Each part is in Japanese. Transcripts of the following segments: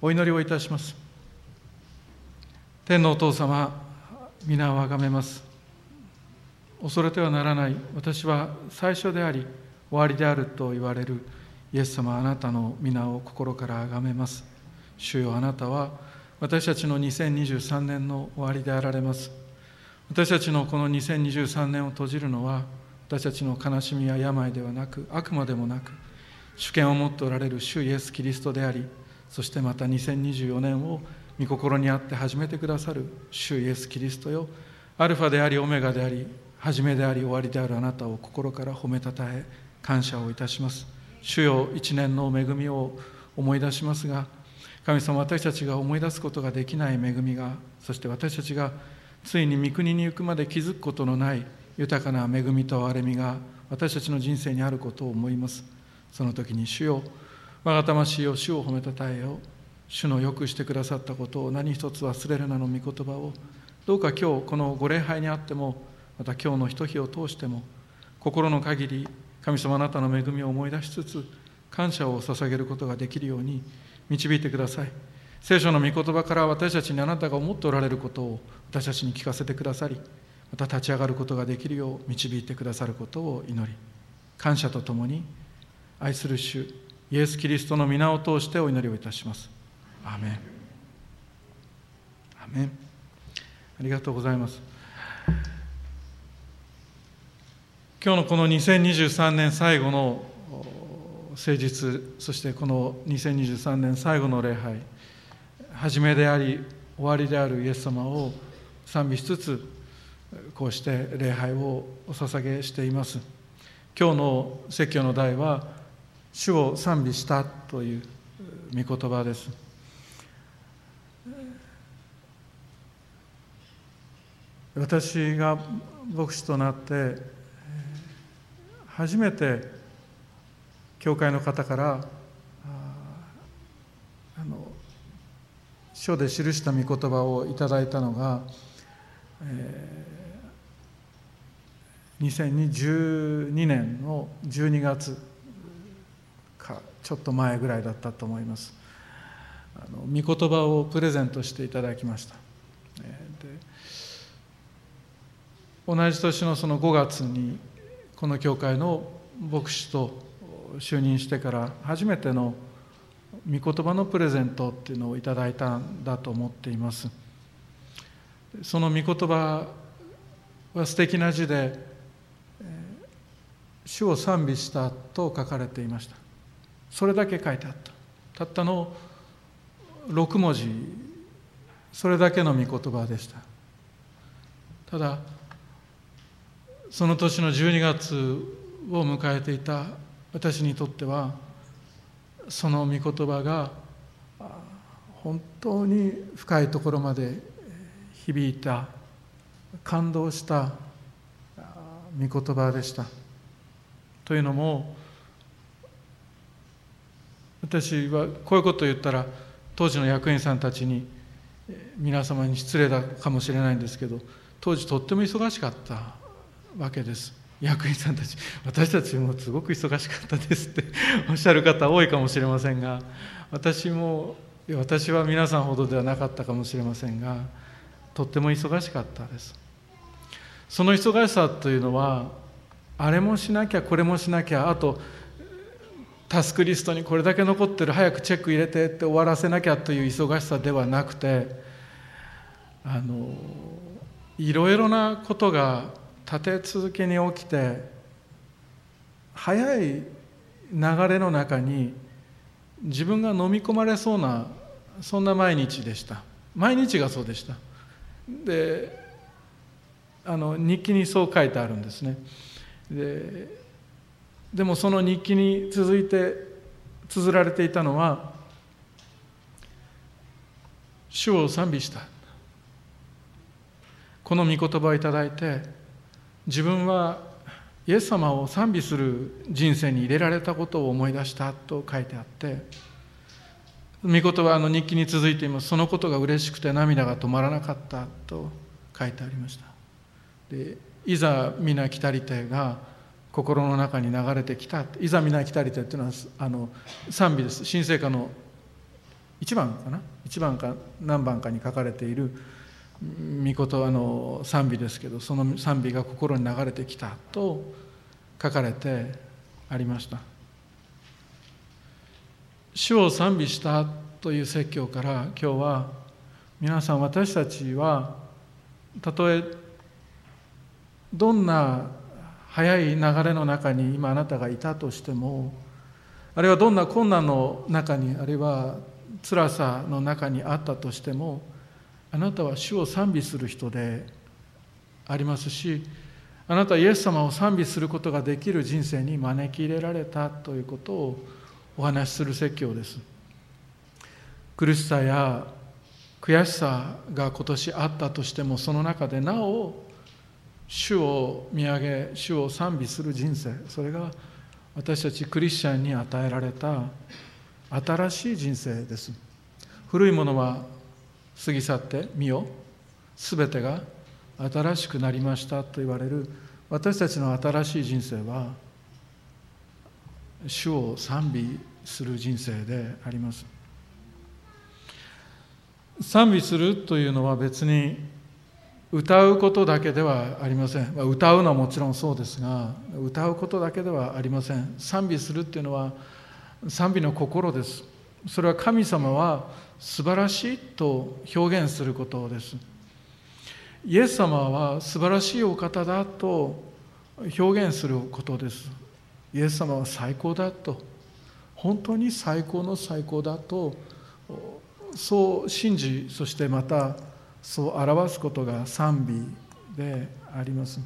お祈りをいたします。天のお父様皆をあがめます。恐れてはならない。私は最初であり終わりであると言われるイエス様あなたの皆を心からあがめます。主よあなたは私たちの2023年の終わりであられます。私たちのこの2023年を閉じるのは私たちの悲しみや病ではなく悪魔でもなく主権を持っておられる主イエス・キリストでありそしてまた2024年を御心にあって始めてくださる主イエス・キリストよ。アルファでありオメガであり初めであり終わりであるあなたを心から褒めたたえ感謝をいたします。主よ一年の恵みを思い出しますが神様私たちが思い出すことができない恵みがそして私たちがついに御国に行くまで気づくことのない豊かな恵みと憐れみが私たちの人生にあることを思います。その時に主よ我が魂を主を褒めたたえよ主のよくしてくださったことを何一つ忘れるなの御言葉を。どうか今日このご礼拝にあってもまた今日のひと日を通しても心の限り神様あなたの恵みを思い出しつつ感謝を捧げることができるように導いてください。聖書の御言葉から私たちにあなたが思っておられることを私たちに聞かせてくださりまた立ち上がることができるよう導いてくださることを祈り感謝とともに愛する主イエス・キリストの皆を通してお祈りをいたします。アメン。アメン。ありがとうございます。今日のこの2023年最後の誠実そしてこの2023年最後の礼拝初めであり終わりであるイエス様を賛美しつつこうして礼拝をお捧げしています。今日の説教の題は「主を賛美した」という御言葉です。私が牧師となって初めて教会の方からあの書で記した御言葉をいただいたのが、えー、2012年の12月ちょっと前ぐらいだったと思います。あの御言葉をプレゼントしていただきました、同じ年のその5月にこの教会の牧師と就任してから初めての御言葉のプレゼントっていうのをいただいたんだと思っています。その御言葉は素敵な字で「主を賛美した」と書かれていました。それだけ書いてあった。たったの6文字。それだけの御言葉でした。ただその年の12月を迎えていた私にとってはその御言葉が本当に深いところまで響いた感動した御言葉でした。というのも私はこういうことを言ったら当時の役員さんたちに皆様に失礼だかもしれないんですけど当時とっても忙しかったわけです。役員さんたち私たちもすごく忙しかったですっておっしゃる方多いかもしれませんが私も私は皆さんほどではなかったかもしれませんがとっても忙しかったです。その忙しさというのはあれもしなきゃこれもしなきゃあとタスクリストにこれだけ残ってる早くチェック入れてって終わらせなきゃという忙しさではなくてあのいろいろなことが立て続けに起きて早い流れの中に自分が飲み込まれそうなそんな毎日でした。毎日がそうでした。であの日記にそう書いてあるんですね。ででもその日記に続いて綴られていたのは「主を賛美した」この御言葉をいただいて自分はイエス様を賛美する人生に入れられたことを思い出したと書いてあって御言葉の日記に続いています。そのことが嬉しくて涙が止まらなかったと書いてありました。でいざ皆来たりてが心の中に流れてきたいざ皆来たりてっていうのはあの賛美です。新生歌の1番かな1番か何番かに書かれている御言葉の賛美ですけどその賛美が心に流れてきたと書かれてありました。主を賛美したという説教から今日は皆さん私たちはたとえどんな速い流れの中に今あなたがいたとしてもあるいはどんな困難の中にあるいは辛さの中にあったとしてもあなたは主を賛美する人でありますしあなたはイエス様を賛美することができる人生に招き入れられたということをお話しする説教です。苦しさや悔しさが今年あったとしてもその中でなお主を見上げ主を賛美する人生。それが私たちクリスチャンに与えられた新しい人生です。古いものは過ぎ去って見よ全てが新しくなりましたと言われる私たちの新しい人生は主を賛美する人生であります。賛美するというのは別に歌うことだけではありません。歌うのはもちろんそうですが歌うことだけではありません。賛美するっていうのは賛美の心です。それは神様は素晴らしいと表現することです。イエス様は素晴らしいお方だと表現することです。イエス様は最高だと。本当に最高の最高だとそう信じそしてまたそう表すことが賛美であります。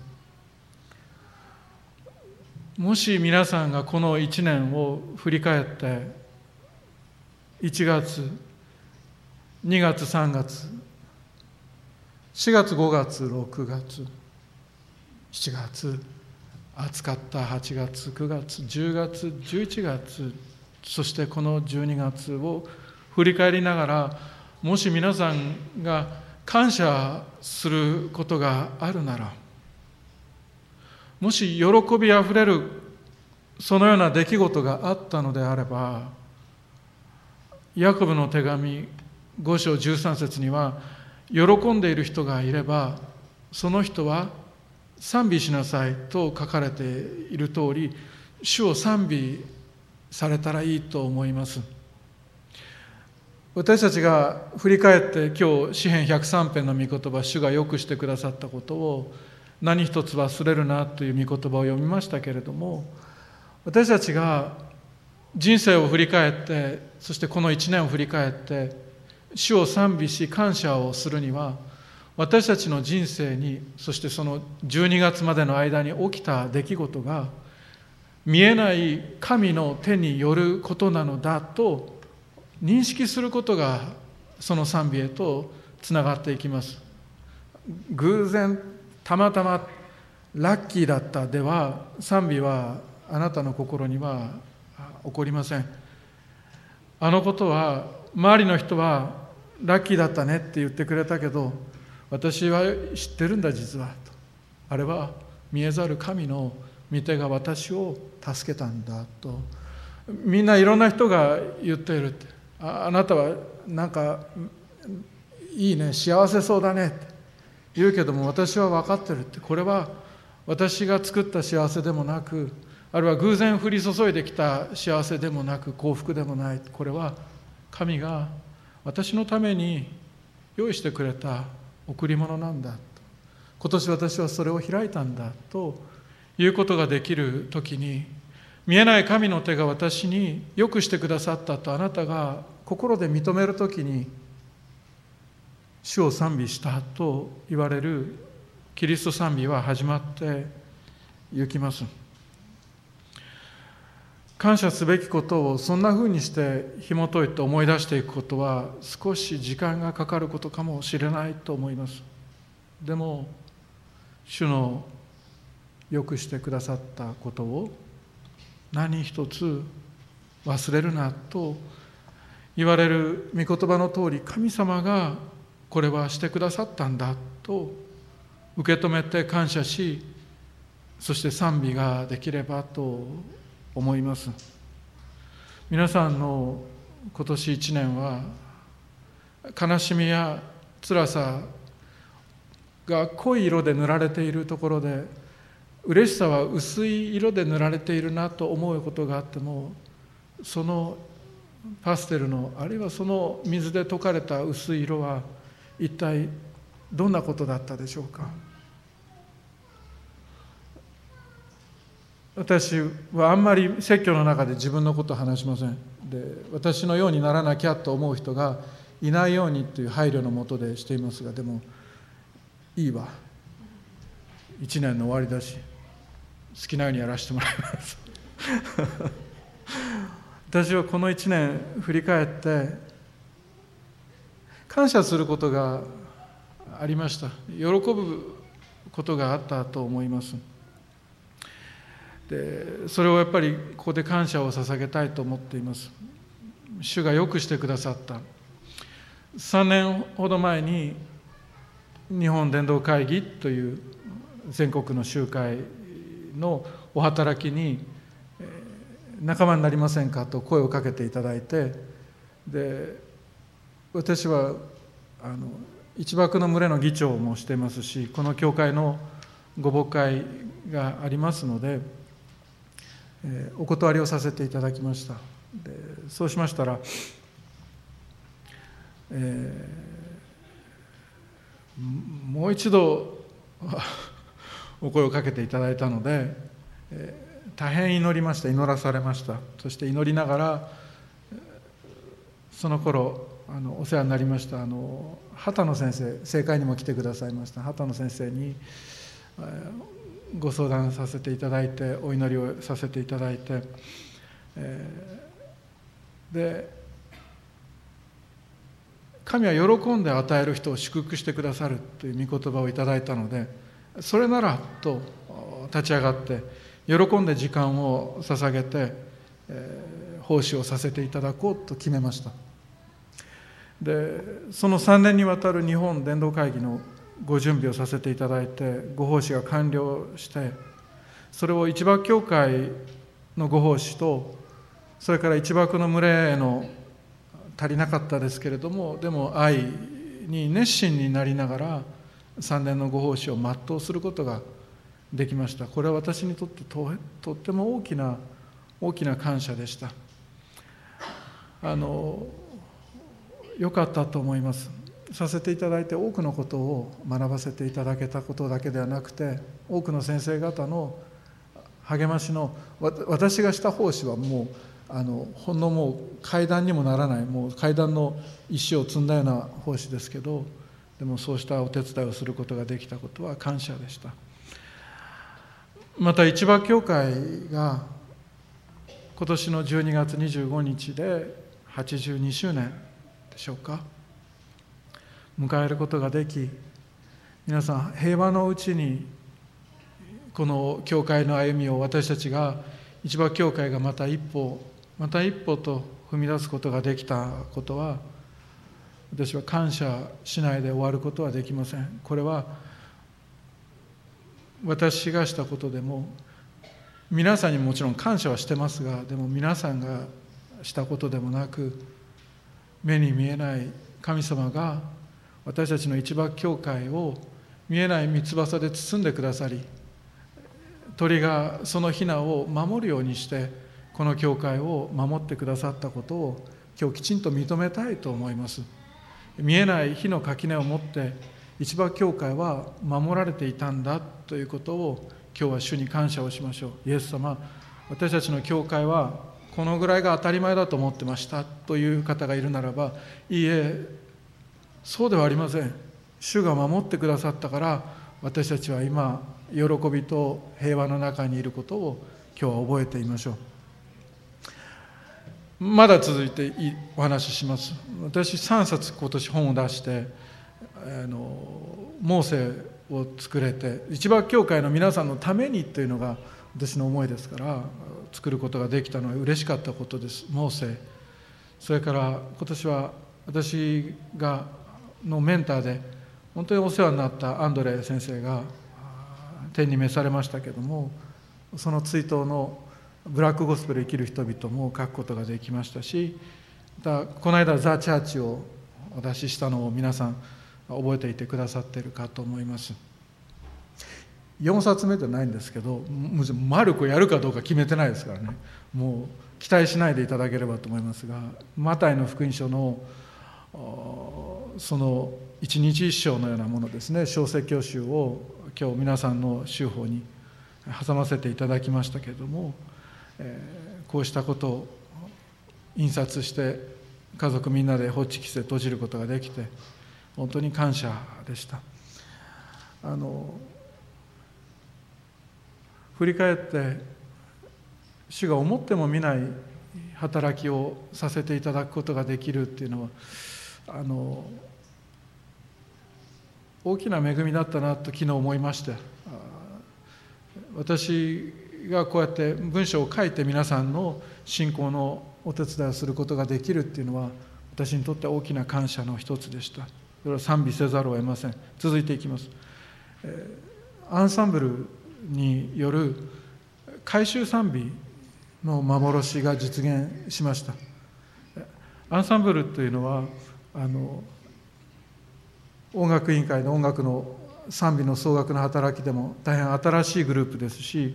もし皆さんがこの1年を振り返って1月2月3月4月5月6月7月暑かった8月9月10月11月そしてこの12月を振り返りながらもし皆さんが感謝することがあるならもし喜びあふれるそのような出来事があったのであればヤコブの手紙5章13節には喜んでいる人がいればその人は賛美しなさいと書かれている通り主を賛美されたらいいと思います。私たちが振り返って今日詩篇103編の御言葉主がよくしてくださったことを何一つ忘れるなという御言葉を読みましたけれども私たちが人生を振り返ってそしてこの1年を振り返って主を賛美し感謝をするには私たちの人生にそしてその12月までの間に起きた出来事が見えない神の手によることなのだと認識することがその賛美へとつながっていきます。偶然たまたまラッキーだったでは賛美はあなたの心には起こりません。あのことは周りの人はラッキーだったねって言ってくれたけど私は知ってるんだ実はと。あれは見えざる神の御手が私を助けたんだと。みんないろんな人が言っているって。ああなたはなんかいいね幸せそうだねって。言うけども私は分かってるって。これは私が作った幸せでもなくあるいは偶然降り注いできた幸せでもなく幸福でもない。これは神が私のために用意してくれた贈り物なんだ。今年私はそれを開いたんだ。ということができる時に見えない神の手が私によくしてくださったとあなたが心で認める時に主を賛美したと言われるキリスト賛美は始まってゆきます。感謝すべきことをそんなふうにして紐解いて思い出していくことは少し時間がかかることかもしれないと思いますでも主のよくしてくださったことを何一つ忘れるなと言われる御言葉の通り神様がこれはしてくださったんだと受け止めて感謝しそして賛美ができればと思います。皆さんの今年1年は悲しみや辛さが濃い色で塗られているところで嬉しさは薄い色で塗られているなと思うことがあってもそのパステルのあるいはその水で溶かれた薄い色は一体どんなことだったでしょうか。私はあんまり説教の中で自分のことを話しません。で私のようにならなきゃと思う人がいないようにという配慮のもとでしていますがでもいいわ。1年の終わりだし。好きなようにやらせてもらいます。私はこの1年振り返って感謝することがありました。喜ぶことがあったと思います。でそれをやっぱりここで感謝を捧げたいと思っています。主がよくしてくださった。3年ほど前に日本伝道会議という全国の集会のお働きに仲間になりませんか？と声をかけていただいてで私はあの一幕の群れの議長もしてますしこの教会のご牧会がありますので、えー、お断りをさせていただきました。でそうしましたら、えー、もう一度 お声をかけていただいたので、えー大変祈りました。祈らされました。そして祈りながらその頃あのお世話になりました。あの畑野先生正会にも来てくださいました。畑野先生にご相談させていただいてお祈りをさせていただいて、えー、で神は喜んで与える人を祝福してくださるという御言葉をいただいたのでそれならと立ち上がって喜んで時間を捧げて、えー、奉仕をさせていただこうと決めました。でその3年にわたる日本伝道会議のご準備をさせていただいてご奉仕が完了してそれを一幕教会のご奉仕とそれから一幕の群れへの足りなかったですけれどもでも愛に熱心になりながら3年のご奉仕を全うすることができました。これは私にとってとっても大きな大きな感謝でした。あの良かったと思います。させていただいて多くのことを学ばせていただけたことだけではなくて多くの先生方の励ましの私がした奉仕はもうあのほんのもう階段にもならないもう階段の石を積んだような奉仕ですけどでもそうしたお手伝いをすることができたことは感謝でした。また市場教会が今年の12月25日で82周年でしょうか迎えることができ皆さん平和のうちにこの教会の歩みを私たちが市場教会がまた一歩また一歩と踏み出すことができたことは私は感謝しないで終わることはできません。これは私がしたことでも皆さんにもちろん感謝はしてますがでも皆さんがしたことでもなく目に見えない神様が私たちの一幕教会を見えない三翼で包んでくださり鳥がその雛を守るようにしてこの教会を守ってくださったことを今日きちんと認めたいと思います。見えない火の垣根を持って市場教会は守られていたんだということを今日は主に感謝をしましょう。イエス様私たちの教会はこのぐらいが当たり前だと思ってました。という方がいるならばいいえそうではありません。主が守ってくださったから私たちは今喜びと平和の中にいることを今日は覚えていましょう。まだ続いてお話しします。私3冊今年本を出してあのモーセを作れて一番教会の皆さんのためにというのが私の思いですから作ることができたのは嬉しかったことです。モーセ。それから今年は私がのメンターで本当にお世話になったアンドレ先生が天に召されましたけどもその追悼のブラックゴスペル生きる人々も書くことができましたしまたこの間ザ・チャーチをお出ししたのを皆さん覚えていてくださってるかと思います。4冊目じゃないんですけどマルコやるかどうか決めてないですからね。もう期待しないでいただければと思いますがマタイの福音書のその一日一章のようなものですね。小説教集を今日皆さんの修法に挟ませていただきましたけれども、えー、こうしたことを印刷して家族みんなでホッチキスで閉じることができて本当に感謝でした。あの振り返って主が思ってもみない働きをさせていただくことができるっていうのはあの大きな恵みだったなと昨日思いまして私がこうやって文章を書いて皆さんの信仰のお手伝いをすることができるっていうのは私にとって大きな感謝の一つでした。それは賛美せざるを得ません。続いていきます、えー、アンサンブルによる改修賛美の幻が実現しました。アンサンブルというのはあの音楽委員会の音楽の賛美の総額の働きでも大変新しいグループですし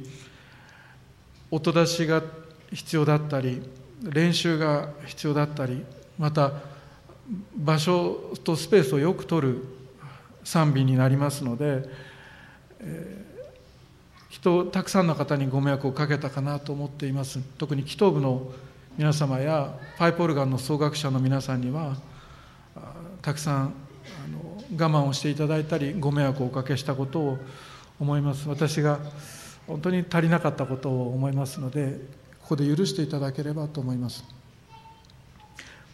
音出しが必要だったり練習が必要だったりまた場所とスペースをよく取る賛美になりますので、えー、人たくさんの方にご迷惑をかけたかなと思っています。特に祈祷部の皆様やパイプオルガンの奏楽者の皆さんにはたくさんあの我慢をしていただいたりご迷惑をおかけしたことを思います。私が本当に足りなかったことを思いますのでここで許していただければと思います。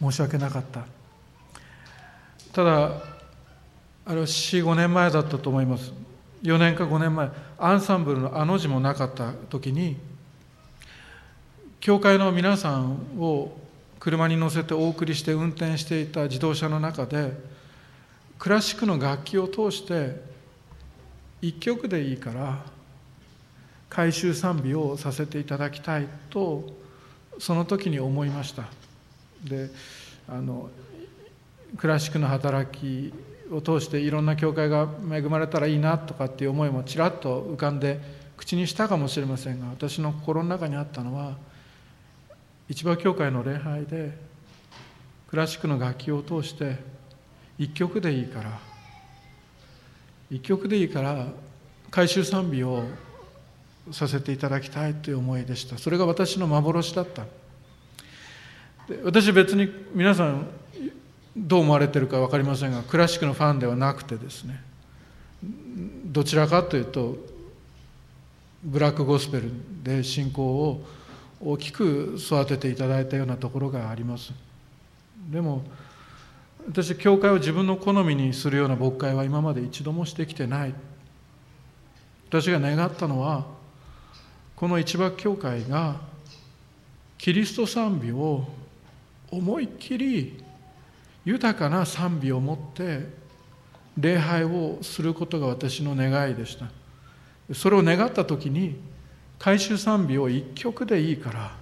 申し訳なかった。ただあれは45年前だったと思います。4年か5年前アンサンブルのあの字もなかった時に教会の皆さんを車に乗せてお送りして運転していた自動車の中でクラシックの楽器を通して一曲でいいから回収賛美をさせていただきたいとその時に思いました。であのクラシックの働きを通していろんな教会が恵まれたらいいなとかっていう思いもちらっと浮かんで口にしたかもしれませんが私の心の中にあったのは市場教会の礼拝でクラシックの楽器を通して一曲でいいから一曲でいいから回収賛美をさせていただきたいという思いでした。それが私の幻だった。で私別に皆さんどう思われてるか分かりませんがクラシックのファンではなくてですねどちらかというとブラックゴスペルで信仰を大きく育てていただいたようなところがあります。でも私教会を自分の好みにするような牧会は今まで一度もしてきてない。私が願ったのはこの一幕教会がキリスト賛美を思いっきり豊かな賛美を持って礼拝をすることが私の願いでした。それを願った時に回収賛美を一曲でいいから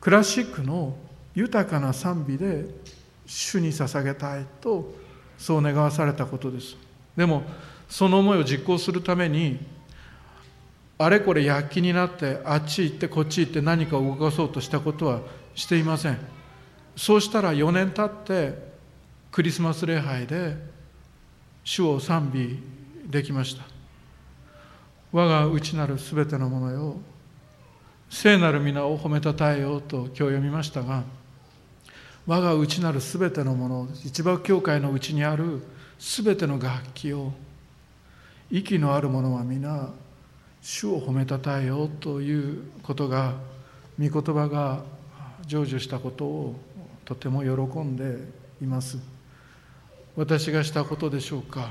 クラシックの豊かな賛美で主に捧げたいとそう願わされたことです。でもその思いを実行するためにあれこれ躍起になってあっち行ってこっち行って何かを動かそうとしたことはしていません。そうしたら4年経ってクリスマス礼拝で主を賛美できました。我が内なるすべてのものよ聖なる皆を褒めたたえようと今日読みましたが我が内なるすべてのもの一番教会のうちにあるすべての楽器を息のあるものは皆主を褒めたたえようということが御言葉が成就したことをとても喜んでいます。私がしたことでしょうか。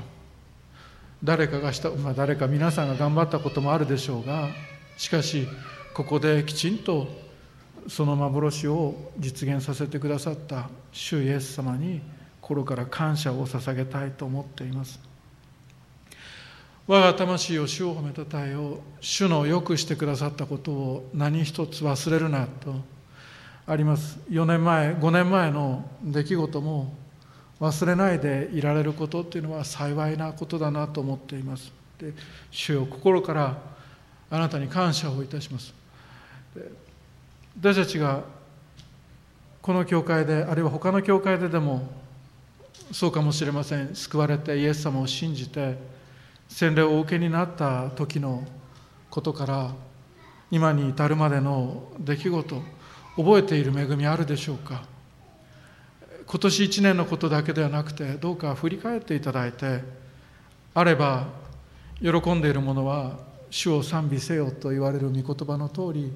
誰かがした、まあ、誰か皆さんが頑張ったこともあるでしょうがしかしここできちんとその幻を実現させてくださった主イエス様に心から感謝を捧げたいと思っています。我が魂を主を褒めたたえよ主のよくしてくださったことを何一つ忘れるなとあります。4年前5年前の出来事も忘れないでいられることっていうのは幸いなことだなと思っています。で主よ心からあなたに感謝をいたします。私たちがこの教会であるいは他の教会ででもそうかもしれません。救われてイエス様を信じて洗礼をお受けになった時のことから今に至るまでの出来事覚えている恵みあるでしょうか？今年1年のことだけではなくてどうか振り返っていただいてあれば喜んでいるものは主を賛美せよと言われる御言葉の通り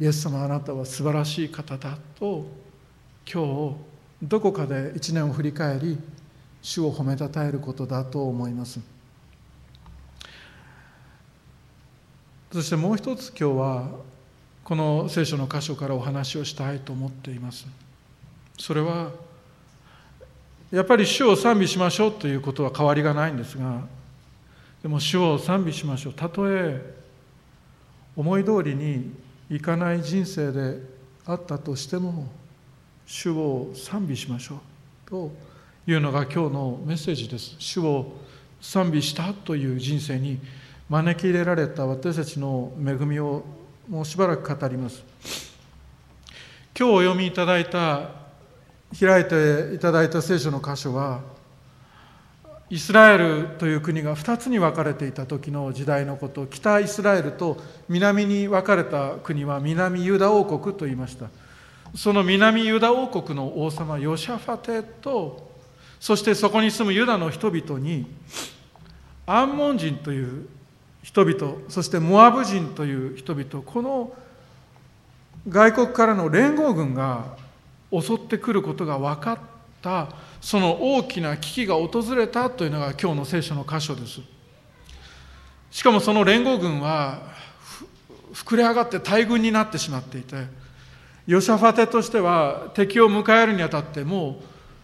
イエス様あなたは素晴らしい方だと今日どこかで1年を振り返り主を褒めたたえることだと思います。そしてもう一つ今日はこの聖書の箇所からお話をしたいと思っています。それはやっぱり主を賛美しましょうということは変わりがないんですがでも主を賛美しましょう。たとえ思い通りにいかない人生であったとしても主を賛美しましょうというのが今日のメッセージです。主を賛美したという人生に招き入れられた私たちの恵みをもうしばらく語ります。今日お読みいただいた開いていただいた聖書の箇所はイスラエルという国が2つに分かれていた時の時代のこと。北イスラエルと南に分かれた国は南ユダ王国と言いました。その南ユダ王国の王様ヨシャファテとそしてそこに住むユダの人々にアンモン人という人々そしてモアブ人という人々この外国からの連合軍が襲ってくることが分かったその大きな危機が訪れたというのが今日の聖書の箇所です。しかもその連合軍は膨れ上がって大軍になってしまっていてヨシャファテとしては敵を迎えるにあたっても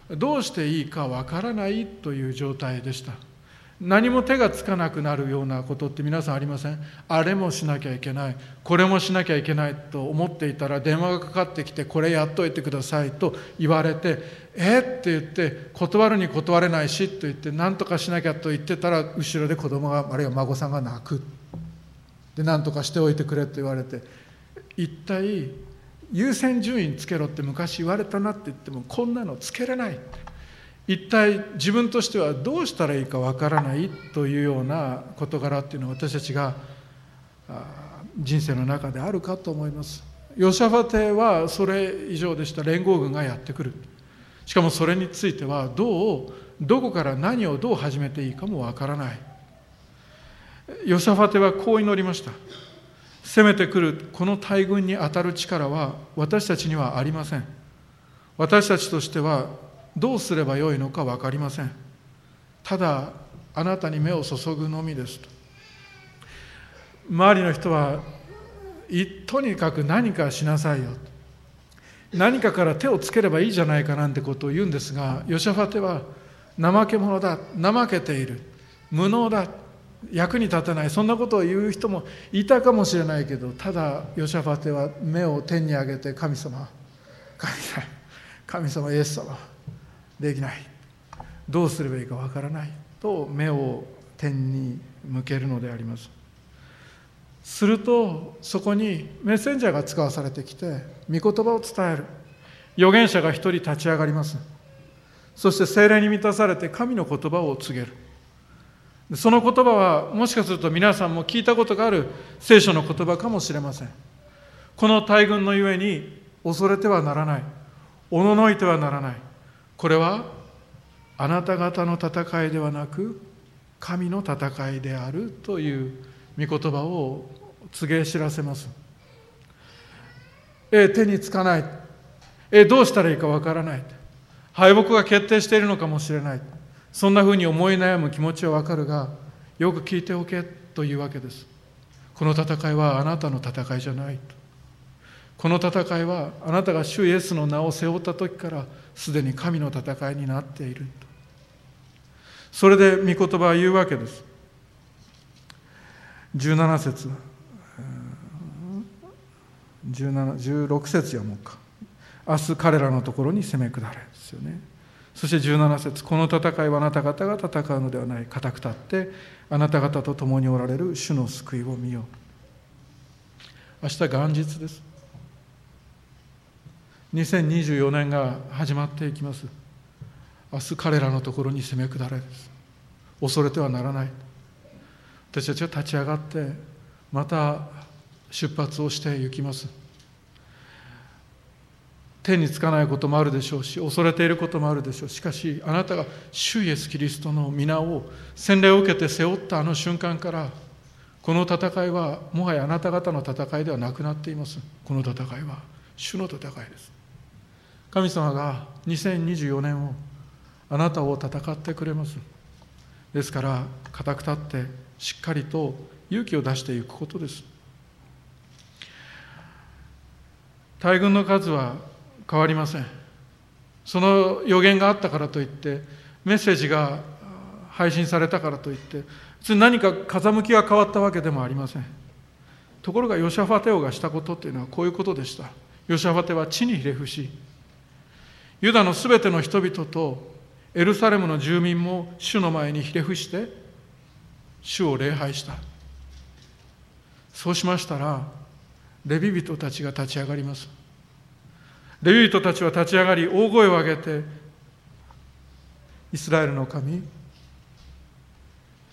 うどうしていいかわからないという状態でした。何も手がつかなくなるようなことって皆さんありません？あれもしなきゃいけない。これもしなきゃいけないと思っていたら電話がかかってきてこれやっといてくださいと言われてえ？って言って断るに断れないしと言って何とかしなきゃと言ってたら後ろで子供があるいは孫さんが泣く。で何とかしておいてくれと言われて一体優先順位つけろって昔言われたなって言ってもこんなのつけれない。一体自分としてはどうしたらいいかわからないというような事柄っていうのは私たちが人生の中であるかと思います。ヨシャファテはそれ以上でした。連合軍がやってくる。しかもそれについてはどうどこから何をどう始めていいかもわからない。ヨシャファテはこう祈りました。攻めてくるこの大軍に当たる力は私たちにはありません。私たちとしてはどうすればよいのか分かりません。ただあなたに目を注ぐのみですと。周りの人はとにかく何かしなさいよ何かから手をつければいいじゃないかなんてことを言うんですがヨシャファテは怠け者だ怠けている無能だ役に立たないそんなことを言う人もいたかもしれないけどただヨシャファテは目を天に上げて神様神様神様イエス様できない。どうすればいいかわからない。と目を天に向けるのであります。するとそこにメッセンジャーが使わされてきて御言葉を伝える。預言者が一人立ち上がります。そして精霊に満たされて神の言葉を告げる。その言葉はもしかすると皆さんも聞いたことがある聖書の言葉かもしれません。この大軍のゆえに恐れてはならない。おののいてはならない。これはあなた方の戦いではなく神の戦いであるという御言葉を告げ知らせます。え手につかない。えどうしたらいいかわからない。敗北が決定しているのかもしれない。そんなふうに思い悩む気持ちはわかるがよく聞いておけというわけです。この戦いはあなたの戦いじゃないと。この戦いはあなたが主イエスの名を背負った時からすでに神の戦いになっていると。それで御言葉は言うわけです。17節。17 16節読もうか。明日彼らのところに攻め下れですよね。そして17節。この戦いはあなた方が戦うのではない。固く立ってあなた方と共におられる主の救いを見よう。明日元日です。2024年が始まっていきます。明日彼らのところに攻め下れです。恐れてはならない。私たちは立ち上がってまた出発をして行きます。手につかないこともあるでしょうし恐れていることもあるでしょう。しかしあなたが主イエス・キリストの皆を洗礼を受けて背負ったあの瞬間からこの戦いはもはやあなた方の戦いではなくなっています。この戦いは主の戦いです。神様が2024年をあなたを戦ってくれます。ですから固く立ってしっかりと勇気を出していくことです。大軍の数は変わりません。その予言があったからといってメッセージが配信されたからといって別に何か風向きが変わったわけでもありません。ところがヨシャファテオがしたことっていうのはこういうことでした。ヨシャファテは地にひれ伏しユダのすべての人々とエルサレムの住民も主の前にひれ伏して主を礼拝した。そうしましたらレビ人たちが立ち上がります。レビ人たちは立ち上がり大声を上げてイスラエルの神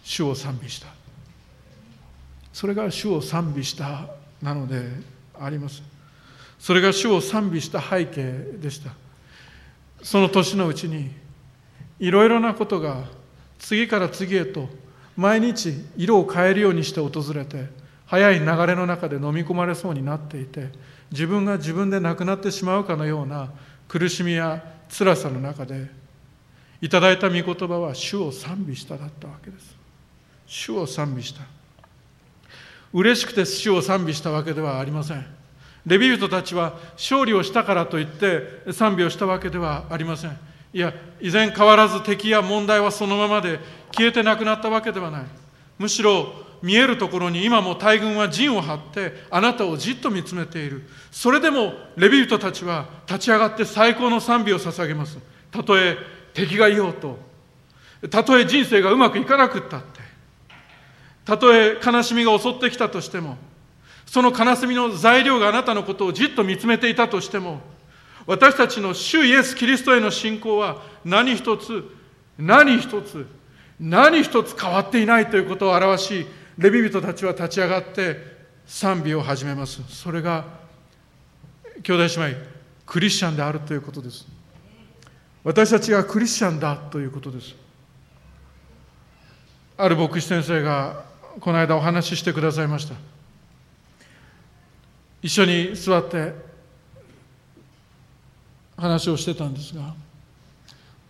主を賛美した。それが主を賛美したなのであります。それが主を賛美した背景でした。その年のうちにいろいろなことが次から次へと毎日色を変えるようにして訪れて早い流れの中で飲み込まれそうになっていて自分が自分で亡くなってしまうかのような苦しみや辛さの中でいただいた御言葉は主を賛美しただったわけです。主を賛美した。嬉しくて主を賛美したわけではありません。レビ人たちは勝利をしたからといって賛美をしたわけではありません。いや依然変わらず敵や問題はそのままで消えてなくなったわけではない。むしろ見えるところに今も大軍は陣を張ってあなたをじっと見つめている。それでもレビ人たちは立ち上がって最高の賛美を捧げます。たとえ敵がいようと。たとえ人生がうまくいかなくったって。たとえ悲しみが襲ってきたとしてもその悲しみの材料があなたのことをじっと見つめていたとしても私たちの主イエス・キリストへの信仰は何一つ何一つ何一つ変わっていないということを表しレビ人たちは立ち上がって賛美を始めます。それが兄弟姉妹クリスチャンであるということです。私たちがクリスチャンだということです。ある牧師先生がこの間お話ししてくださいました。一緒に座って話をしてたんですが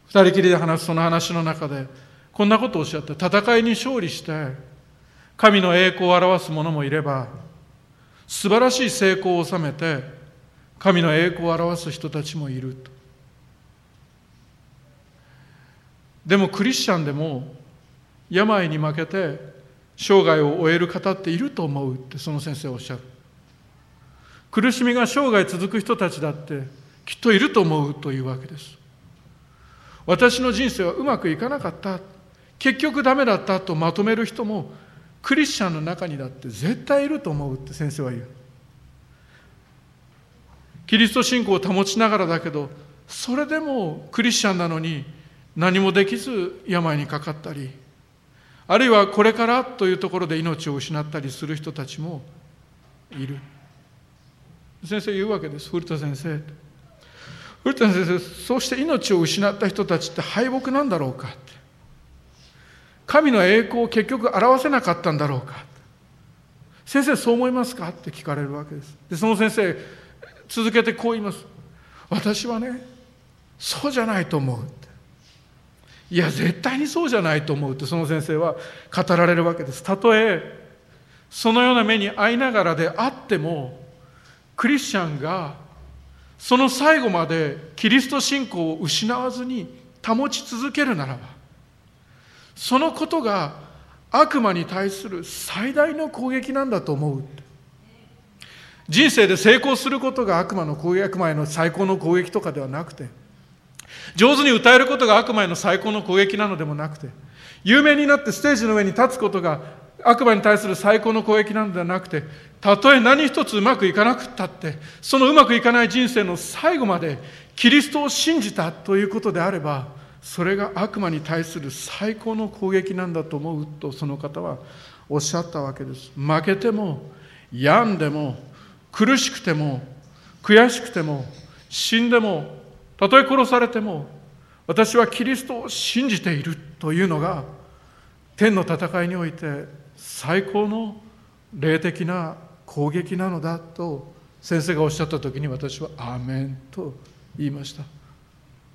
二人きりで話すその話の中でこんなことをおっしゃって戦いに勝利して神の栄光を表す者もいれば素晴らしい成功を収めて神の栄光を表す人たちもいると。でもクリスチャンでも病に負けて生涯を終える方っていると思うってその先生はおっしゃる。苦しみが生涯続く人たちだってきっといると思うというわけです。私の人生はうまくいかなかった。結局ダメだったとまとめる人もクリスチャンの中にだって絶対いると思うって先生は言う。キリスト信仰を保ちながらだけどそれでもクリスチャンなのに何もできず病にかかったりあるいはこれからというところで命を失ったりする人たちもいる。先生言うわけです古田先生。古田先生そうして命を失った人たちって敗北なんだろうかって。神の栄光を結局表せなかったんだろうか先生そう思いますかって聞かれるわけです。でその先生続けてこう言います。私はねそうじゃないと思ういや絶対にそうじゃないと思うってその先生は語られるわけです。たとえそのような目に遭いながらであってもクリスチャンがその最後までキリスト信仰を失わずに保ち続けるならばそのことが悪魔に対する最大の攻撃なんだと思う。人生で成功することが悪魔の攻撃悪魔への最高の攻撃とかではなくて上手に歌えることが悪魔への最高の攻撃なのでもなくて有名になってステージの上に立つことが悪魔に対する最高の攻撃なのではなくてたとえ何一つうまくいかなくったってそのうまくいかない人生の最後までキリストを信じたということであればそれが悪魔に対する最高の攻撃なんだと思うとその方はおっしゃったわけです。負けても病んでも苦しくても悔しくても死んでもたとえ殺されても私はキリストを信じているというのが天の戦いにおいて最高の霊的な攻撃なのだと先生がおっしゃった時に私は「アーメン」と言いました。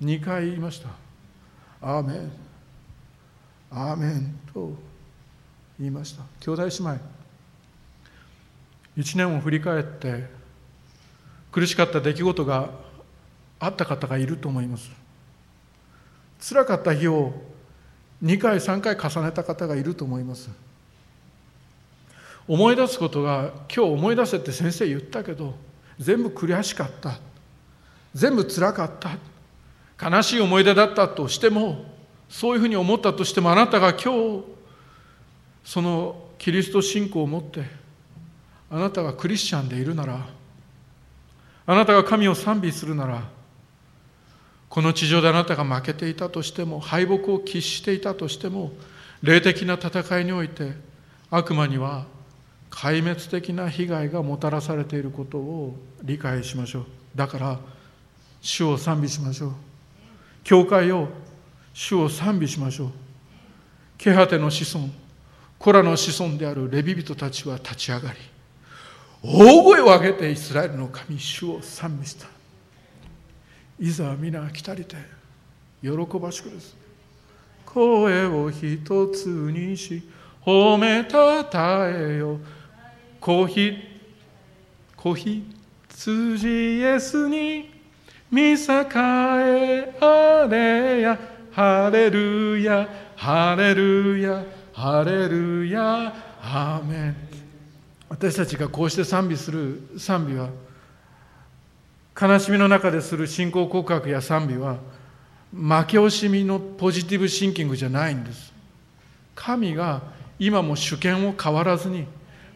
2回言いました「アーメン」「アーメン」と言いました。兄弟姉妹。1年を振り返って苦しかった出来事があった方がいると思います。辛かった日を2回3回重ねた方がいると思います。思い出すことが今日思い出せって先生言ったけど全部悔しかった。全部辛かった。悲しい思い出だったとしてもそういうふうに思ったとしてもあなたが今日そのキリスト信仰を持ってあなたがクリスチャンでいるならあなたが神を賛美するならこの地上であなたが負けていたとしても敗北を喫していたとしても霊的な戦いにおいて悪魔には壊滅的な被害がもたらされていることを理解しましょう。だから主を賛美しましょう。教会を主を賛美しましょう。ケハテの子孫コラの子孫であるレビ人たちは立ち上がり大声を上げてイスラエルの神主を賛美した。いざ皆来たりて喜ばしくです。声を一つにし褒めたたえよ。子ひ子羊イエスに見栄えあれやハレルヤハレルヤハレルヤアーメン。私たちがこうして賛美する賛美は悲しみの中でする信仰告白や賛美は負け惜しみのポジティブシンキングじゃないんです。神が今も主権を変わらずに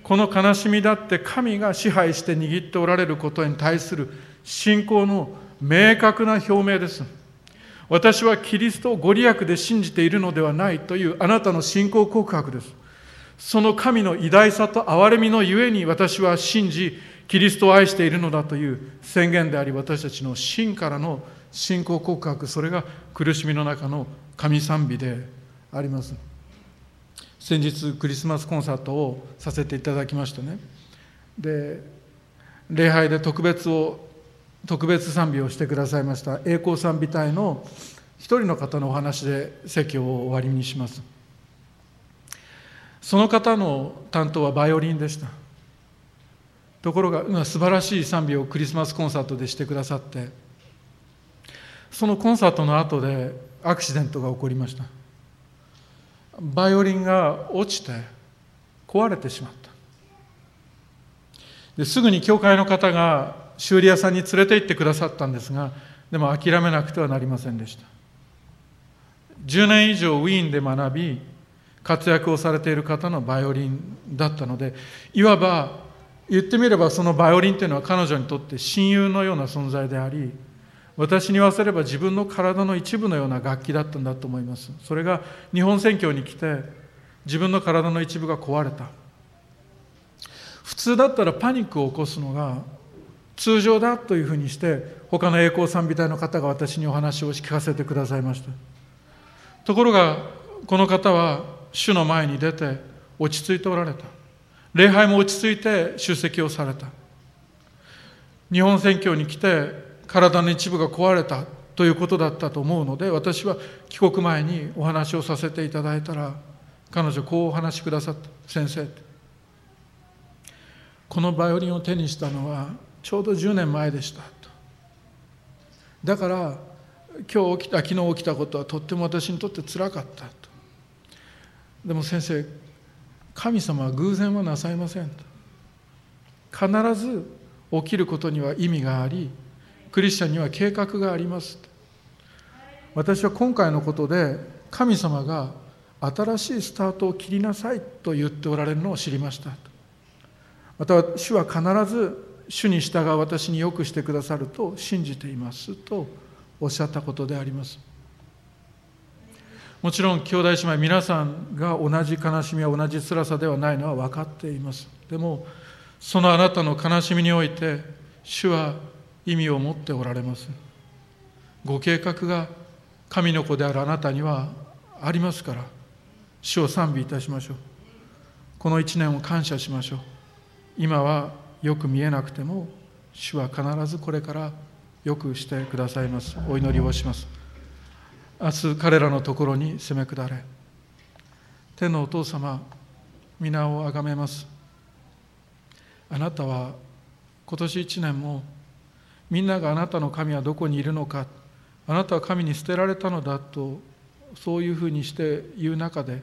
この悲しみだって神が支配して握っておられることに対する信仰の明確な表明です。私はキリストをご利益で信じているのではないというあなたの信仰告白です。その神の偉大さと憐れみのゆえに私は信じキリストを愛しているのだという宣言であり私たちの真からの信仰告白それが苦しみの中の神賛美であります。先日クリスマスコンサートをさせていただきましたね。で礼拝で特別を特別賛美をしてくださいました栄光賛美隊の一人の方のお話で席を終わりにします。その方の担当はバイオリンでした。ところが素晴らしい賛美をクリスマスコンサートでしてくださってそのコンサートの後でアクシデントが起こりました。バイオリンが落ちて壊れてしまった。ですぐに教会の方が修理屋さんに連れて行ってくださったんですがでも諦めなくてはなりませんでした。10年以上ウィーンで学び活躍をされている方のバイオリンだったのでいわば言ってみればそのバイオリンというのは彼女にとって親友のような存在であり私に言わせれば自分の体の一部のような楽器だったんだと思います。それが日本選挙に来て自分の体の一部が壊れた。普通だったらパニックを起こすのが通常だというふうにして他の栄光賛美隊の方が私にお話を聞かせてくださいました。ところがこの方は主の前に出て落ち着いておられた。礼拝も落ち着いて出席をされた。日本選挙に来て体の一部が壊れたということだったと思うので私は帰国前にお話をさせていただいたら彼女こうお話しくださった先生このバイオリンを手にしたのはちょうど10年前でしたと。だから今日起きた昨日起きたことはとっても私にとってつらかったと。でも先生神様は偶然はなさいませんと。必ず起きることには意味がありクリスチャンには計画があります。私は今回のことで神様が新しいスタートを切りなさいと言っておられるのを知りました。また主は必ず主に従う私によくしてくださると信じていますとおっしゃったことであります。もちろん兄弟姉妹皆さんが同じ悲しみや同じ辛さではないのは分かっています。でもそのあなたの悲しみにおいて主は意味を持っておられます。ご計画が神の子であるあなたにはありますから主を賛美いたしましょう。この一年を感謝しましょう。今はよく見えなくても主は必ずこれからよくしてくださいます。お祈りをします。明日彼らのところに攻め下れ。天のお父様皆をあがめます。あなたは今年一年もみんながあなたの神はどこにいるのかあなたは神に捨てられたのだとそういうふうにして言う中で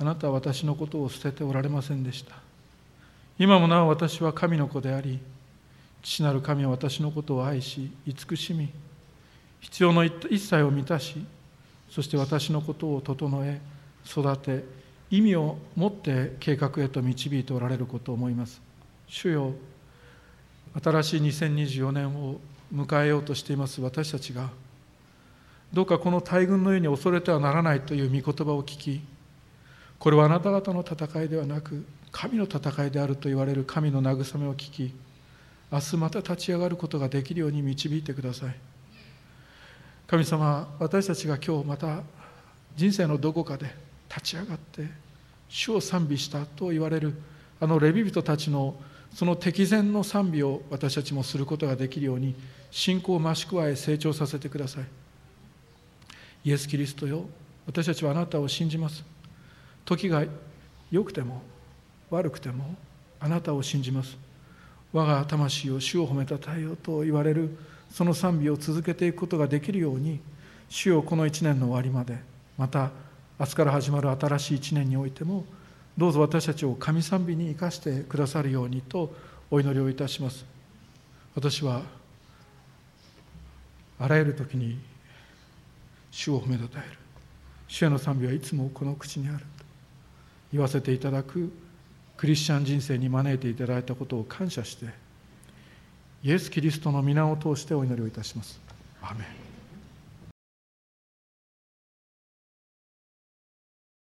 あなたは私のことを捨てておられませんでした。今もなお私は神の子であり父なる神は私のことを愛し慈しみ必要の一切を満たしそして私のことを整え育て意味を持って計画へと導いておられることを思います。主よ新しい2024年を迎えようとしています私たちがどうかこの大軍のように恐れてはならないという御言葉を聞きこれはあなた方の戦いではなく神の戦いであると言われる神の慰めを聞き明日また立ち上がることができるように導いてください。神様私たちが今日また人生のどこかで立ち上がって主を賛美したと言われるあのレビ人たちのその敵前の賛美を私たちもすることができるように信仰を増し加え成長させてください。イエス・キリストよ私たちはあなたを信じます。時が良くても悪くてもあなたを信じます。我が魂を主を褒めたたえよと言われるその賛美を続けていくことができるように主をこの一年の終わりまでまた明日から始まる新しい一年においてもどうぞ私たちを神賛美に生かしてくださるようにとお祈りをいたします私はあらゆる時に主を褒めたたえる主への賛美はいつもこの口にあると言わせていただくクリスチャン人生に招いていただいたことを感謝してイエス・キリストの皆を通してお祈りをいたします。アメン